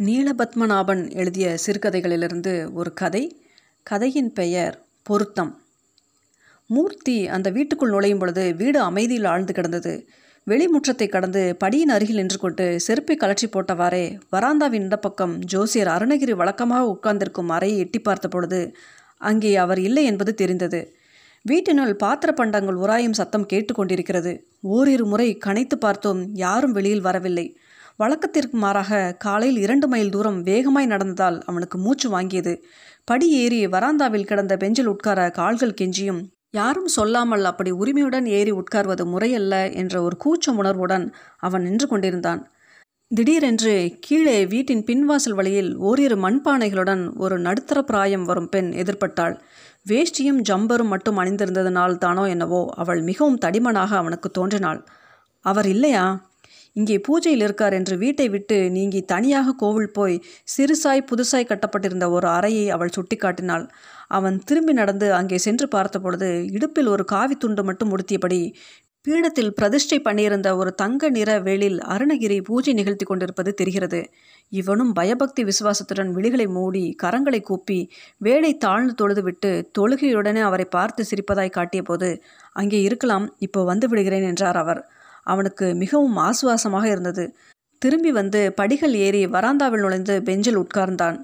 நீலபத்மநாபன் எழுதிய சிறுகதைகளிலிருந்து ஒரு கதை. கதையின் பெயர் பொருத்தம். மூர்த்தி அந்த வீட்டுக்குள் நுழையும் பொழுது வீடு அமைதியில் ஆழ்ந்து கிடந்தது. வெளிமுற்றத்தை கடந்து படியின் அருகில் நின்று கொண்டு செருப்பை கலற்றி போட்டவாறே வராந்தாவின் இந்த பக்கம் ஜோசியர் அருணகிரி வழக்கமாக உட்கார்ந்திருக்கும் அறையை எட்டி பார்த்த பொழுது அங்கே அவர் இல்லை என்பது தெரிந்தது. வீட்டினுள் பாத்திர பண்டங்கள் உராயும் சத்தம் கேட்டுக்கொண்டிருக்கிறது ஓரிரு முறை கனைத்து பார்த்தோம் யாரும் வெளியில் வரவில்லை. வழக்கத்திற்கு மாறாக காலையில் இரண்டு மைல் தூரம் வேகமாய் நடந்ததால் அவனுக்கு மூச்சு வாங்கியது. படி ஏறி வராந்தாவில் கிடந்த பெஞ்சில் உட்கார கால்கள் கெஞ்சியும் யாரும் சொல்லாமல் அப்படி உரிமையுடன் ஏறி உட்கார்வது முறையல்ல என்ற ஒரு கூச்ச உணர்வுடன் அவன் நின்று கொண்டிருந்தான். திடீரென்று கீழே வீட்டின் பின்வாசல் வழியில் ஓரிரு மண்பானைகளுடன் ஒரு நடுத்தர பிராயம் வரும் பெண் எதிர்பட்டாள். வேஷ்டியும் ஜம்பரும் மட்டும் அணிந்திருந்ததனால் தானோ என்னவோ அவள் மிகவும் தடிமனாக அவனுக்கு தோன்றினாள். அவர் இல்லையா? இங்கே பூஜையில் இருக்கார் என்று வீட்டை விட்டு நீங்கி தனியாக கோவில் போய் சிறுசாய் புதுசாய் கட்டப்பட்டிருந்த ஒரு அறையை அவள் சுட்டிக்காட்டினாள். அவன் திரும்பி நடந்து அங்கே சென்று பார்த்தபொழுது இடுப்பில் ஒரு காவி துண்டு மட்டும் உடுத்தியபடி பீடத்தில் பிரதிஷ்டை பண்ணியிருந்த ஒரு தங்க நிற வேளில் அருணகிரி பூஜை நிகழ்த்தி கொண்டிருப்பது தெரிகிறது. இவனும் பயபக்தி விசுவாசத்துடன் விழிகளை மூடி கரங்களை கூப்பி வேலை தாழ்ந்து தொழுதுவிட்டு தொழுகையுடனே அவரை பார்த்து சிரிப்பதாய் காட்டியபோது அங்கே இருக்கலாம் இப்போ வந்து விடுகிறேன் என்றார் அவர். அவனுக்கு மிகவும் ஆசுவாசமாக இருந்தது. திரும்பி வந்து படிகள் ஏறி வராந்தாவில் நுழைந்து பெஞ்சில் உட்கார்ந்தான்.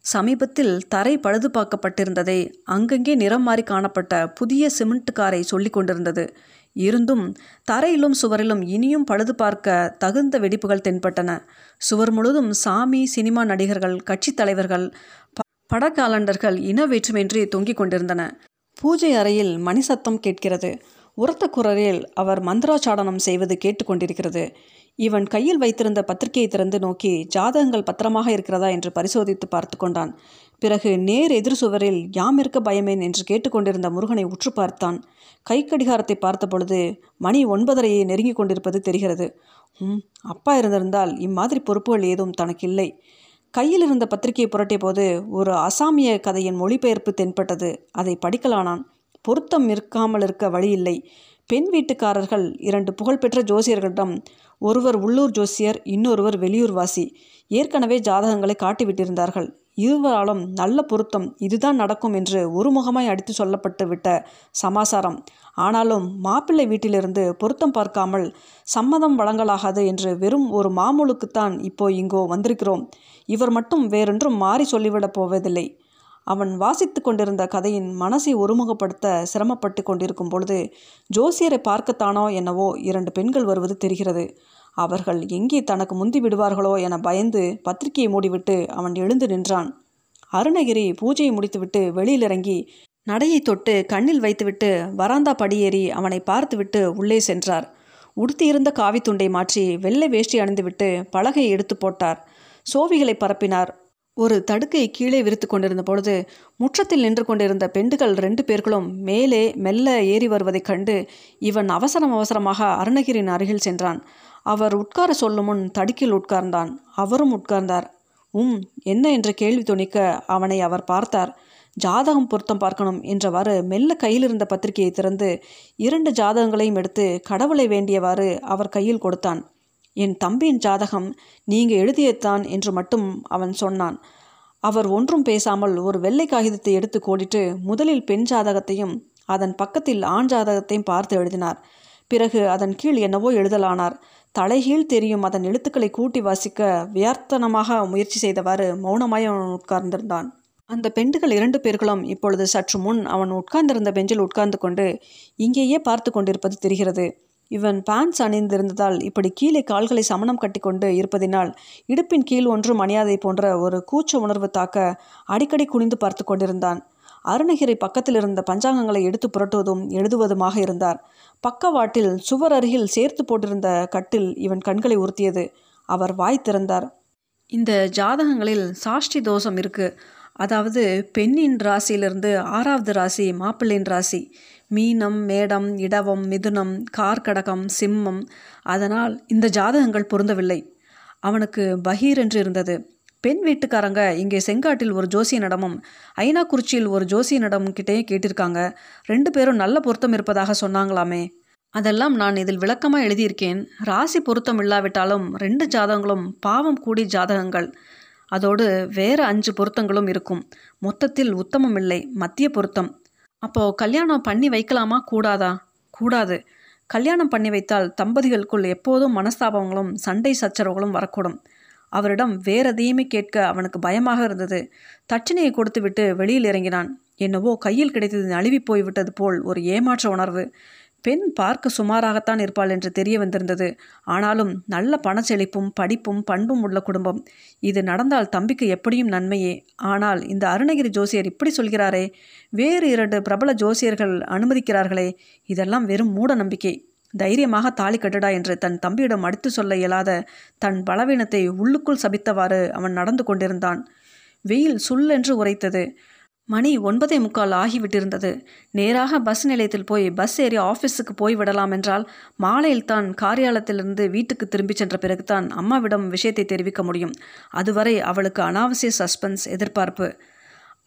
சமீபத்தில் தரை பழுது பார்க்கப்பட்டிருந்ததை அங்கங்கே நிறம் மாறி காணப்பட்ட புதிய சிமெண்ட் காரை சொல்லி கொண்டிருந்தது. இருந்தும் தரையிலும் சுவரிலும் இனியும் பழுது பார்க்க தகுந்த வெடிப்புகள் தென்பட்டன. சுவர் முழுதும் சாமி சினிமா நடிகர்கள் கட்சித் தலைவர்கள் படக்காலண்டர்கள் இன வேற்றுமின்றி தொங்கிக் கொண்டிருந்தன. பூஜை அறையில் மணி சத்தம் கேட்கிறது. உரத்த குரலில் அவர் மந்திராச்சாடனம் செய்வது கேட்டுக்கொண்டிருக்கிறது. இவன் கையில் வைத்திருந்த பத்திரிகையை திறந்து நோக்கி ஜாதகங்கள் பத்திரமாக இருக்கிறதா? என்று பரிசோதித்து பார்த்து கொண்டான். பிறகு நேர் எதிர் சுவரில் யாம் இருக்க பயமேன்? என்று கேட்டுக்கொண்டிருந்த முருகனை உற்று பார்த்தான். கை கடிகாரத்தை பார்த்த பொழுது மணி ஒன்பதரையை நெருங்கி கொண்டிருப்பது தெரிகிறது. ம் அப்பா இருந்திருந்தால் இம்மாதிரி பொறுப்புகள் ஏதும் தனக்கு இல்லை கையில் இருந்த பத்திரிகையை புரட்டிய போது ஒரு அசாமிய கதையின் மொழிபெயர்ப்பு தென்பட்டது. அதை படிக்கலானான். பொருத்தம் இருக்காமல் இருக்க வழியில்லை. பெண் வீட்டுக்காரர்கள் இரண்டு புகழ்பெற்ற ஜோசியர்களிடம் ஒருவர் உள்ளூர் ஜோசியர் இன்னொருவர் வெளியூர் வாசி ஏற்கனவே ஜாதகங்களை காட்டிவிட்டிருந்தார்கள். இருவராலும் நல்ல பொருத்தம் இதுதான் நடக்கும் என்று ஒருமுகமாய் அடித்து சொல்லப்பட்டு விட்ட சமாசாரம். ஆனாலும் மாப்பிள்ளை வீட்டிலிருந்து பொருத்தம் பார்க்காமல் சம்மதம் வழங்கலாகாது என்று வெறும் ஒரு மாமூலுக்குத்தான் இப்போ இங்கோ வந்திருக்கிறோம். இவர் மட்டும் வேறொன்றும் மாறி சொல்லிவிடப் போவதில்லை. அவன் வாசித்து கொண்டிருந்த கதையின் மனசை ஒருமுகப்படுத்த சிரமப்பட்டு கொண்டிருக்கும் பொழுது ஜோசியரை பார்க்கத்தானோ என்னவோ இரண்டு பெண்கள் வருவது தெரிகிறது. அவர்கள் எங்கே தனக்கு முந்தி விடுவார்களோ என பயந்து பத்திரிகையை மூடிவிட்டு அவன் எழுந்து நின்றான். அருணகிரி பூஜையை முடித்துவிட்டு வெளியில் இறங்கி நடையை தொட்டு கண்ணில் வைத்துவிட்டு வராந்தா படியேறி அவனை பார்த்துவிட்டு உள்ளே சென்றார். உடுத்தியிருந்த காவி துண்டை மாற்றி வெள்ளை வேஷ்டி அணிந்துவிட்டு பலகையை எடுத்து போட்டார். சோவிகளை பரப்பினார். ஒரு தடுக்கை கீழே விரித்து கொண்டிருந்த பொழுது முற்றத்தில் நின்று கொண்டிருந்த பெண்டுகள் ரெண்டு பேர்களும் மேலே மெல்ல ஏறி வருவதைக் கண்டு இவன் அவசரம் அவசரமாக அருணகிரின் அருகில் சென்றான். அவர் உட்கார சொல்லும் முன் தடுக்கில் உட்கார்ந்தான். அவரும் உட்கார்ந்தார். உம் என்ன? என்ற கேள்வி துணிக்க அவனை அவர் பார்த்தார். ஜாதகம் பொருத்தம் பார்க்கணும் என்றவாறு மெல்ல கையில் இருந்த பத்திரிகையை திறந்து இரண்டு ஜாதகங்களையும் எடுத்து கடவுளை வேண்டியவாறு அவர் கையில் கொடுத்தான். என் தம்பியின் ஜாதகம் நீங்கள் எழுதியத்தான் என்று மட்டும் அவன் சொன்னான். அவர் ஒன்றும் பேசாமல் ஒரு வெள்ளை காகிதத்தை எடுத்து கோடிட்டு முதலில் பெண் ஜாதகத்தையும் அதன் பக்கத்தில் ஆண் ஜாதகத்தையும் பார்த்து எழுதினார். பிறகு அதன் கீழ் என்னவோ எழுதலானார். தலைகீழ் தெரியும் அதன் எழுத்துக்களை கூட்டி வாசிக்க வியார்த்தனமாக முயற்சி செய்தவாறு மௌனமாய் அவன் உட்கார்ந்திருந்தான். அந்த பெண்டுகள் இரண்டு பேர்களும் இப்பொழுது சற்று முன் அவன் உட்கார்ந்திருந்த பெஞ்சில் உட்கார்ந்து கொண்டு இங்கேயே பார்த்து கொண்டிருப்பது தெரிகிறது. இவன் பேண்ட்ஸ் அணிந்திருந்ததால் இப்படி கீழே கால்களை சமணம் கட்டிக்கொண்டு இருப்பதினால் இடுப்பின் கீழ் ஒன்றும் அணியாதை போன்ற ஒரு கூச்ச உணர்வு தாக்க அடிக்கடி குனிந்து பார்த்து கொண்டிருந்தான். அருணகிரி பக்கத்தில் இருந்த பஞ்சாங்கங்களை எடுத்து புரட்டுவதும் எழுதுவதுமாக இருந்தார். பக்கவாட்டில் சுவர் அருகில் சேர்த்து போட்டிருந்த கட்டில் இவன் கண்களை உறுத்தியது. அவர் வாய் திறந்தார். இந்த ஜாதகங்களில் சாஷ்டி தோஷம் இருக்குது அதாவது பெண்ணின் ராசியிலிருந்து ஆறாவது ராசி மாப்பிள்ளையின் ராசி. மீனம் மேடம் இடவம் மிதுனம் கார்கடகம் சிம்மம். அதனால் இந்த ஜாதகங்கள் பொருந்தவில்லை. அவனுக்கு பகீர் என்று இருந்தது. பெண் வீட்டுக்காரங்க இங்கே செங்காட்டில் ஒரு ஜோசியனிடமும் ஐநாக்குறிச்சியில் ஒரு ஜோசியனிடம் கிட்டேயே கேட்டிருக்காங்க. ரெண்டு பேரும் நல்ல பொருத்தம் இருப்பதாக சொன்னாங்களாமே. அதெல்லாம் நான் இதில் விளக்கமாக எழுதியிருக்கேன். ராசி பொருத்தம் இல்லாவிட்டாலும் ரெண்டு ஜாதகங்களும் பாவம் கூடி ஜாதகங்கள். அதோடு வேறு அஞ்சு பொருத்தங்களும் இருக்கும். மொத்தத்தில் உத்தமம் இல்லை. மத்திய பொருத்தம். அப்போ கல்யாணம் பண்ணி வைக்கலாமா? கூடாதா? கூடாது. கல்யாணம் பண்ணி வைத்தால் தம்பதிகளுக்குள் எப்போதும் மனஸ்தாபங்களும் சண்டை சச்சரவுகளும் வரக்கூடும். அவரிடம் வேற எதையுமே கேட்க அவனுக்கு பயமாக இருந்தது. தட்சணையை கொடுத்துவிட்டு வெளியில் இறங்கினான். என்னவோ கையில் கிடைத்தது நழுவி போய்விட்டது போல் ஒரு ஏமாற்ற உணர்வு. பெண் பார்க்க சுமாராகத்தான் இருப்பாள் என்று தெரிய வந்திருந்தது. ஆனாலும் நல்ல பணச்செழிப்பும் படிப்பும் பண்பும் உள்ள குடும்பம். இது நடந்தால் தம்பிக்கு எப்படியும் நன்மையே. ஆனால் இந்த அருணகிரி ஜோசியர் இப்படி சொல்கிறாரே? வேறு இரண்டு பிரபல ஜோசியர்கள் அனுமதிக்கிறார்களே. இதெல்லாம் வெறும் மூட நம்பிக்கை. தைரியமாக தாலி கட்டுடா என்று தன் தம்பியிடம் அடித்து சொல்ல இயலாத தன் பலவீனத்தை உள்ளுக்குள் சபித்தவாறு அவன் நடந்து கொண்டிருந்தான். வெயில் சுல்லென்று உரைத்தது. மணி ஒன்பதே முக்கால் ஆகிவிட்டிருந்தது. நேராக பஸ் நிலையத்தில் போய் பஸ் ஏறி ஆஃபீஸுக்கு போய் விடலாம் என்றால் மாலையில் தான் காரியாலயத்திலிருந்து வீட்டுக்கு திரும்பிச் சென்ற பிறகுதான் அம்மாவிடம் விஷயத்தை தெரிவிக்க முடியும். அதுவரை அவளுக்கு அனாவசிய சஸ்பென்ஸ் எதிர்பார்ப்பு.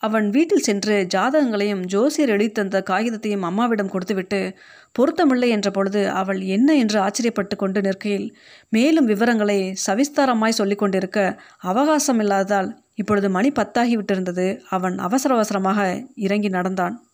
அவன் வீட்டில் சென்று ஜாதகங்களையும் ஜோசியர் எழுதித்தந்த காகிதத்தையும் அம்மாவிடம் கொடுத்துவிட்டு பொருத்தமில்லை என்ற பொழுது அவள் என்ன என்று ஆச்சரியப்பட்டு கொண்டு நிற்கையில் மேலும் விவரங்களை சவிஸ்தாரமாய் சொல்லிக் கொண்டிருக்க அவகாசம் இல்லாததால் இப்பொழுது மணி பத்தாகிவிட்டிருந்தது அவன் அவசர அவசரமாக இறங்கி நடந்தான்.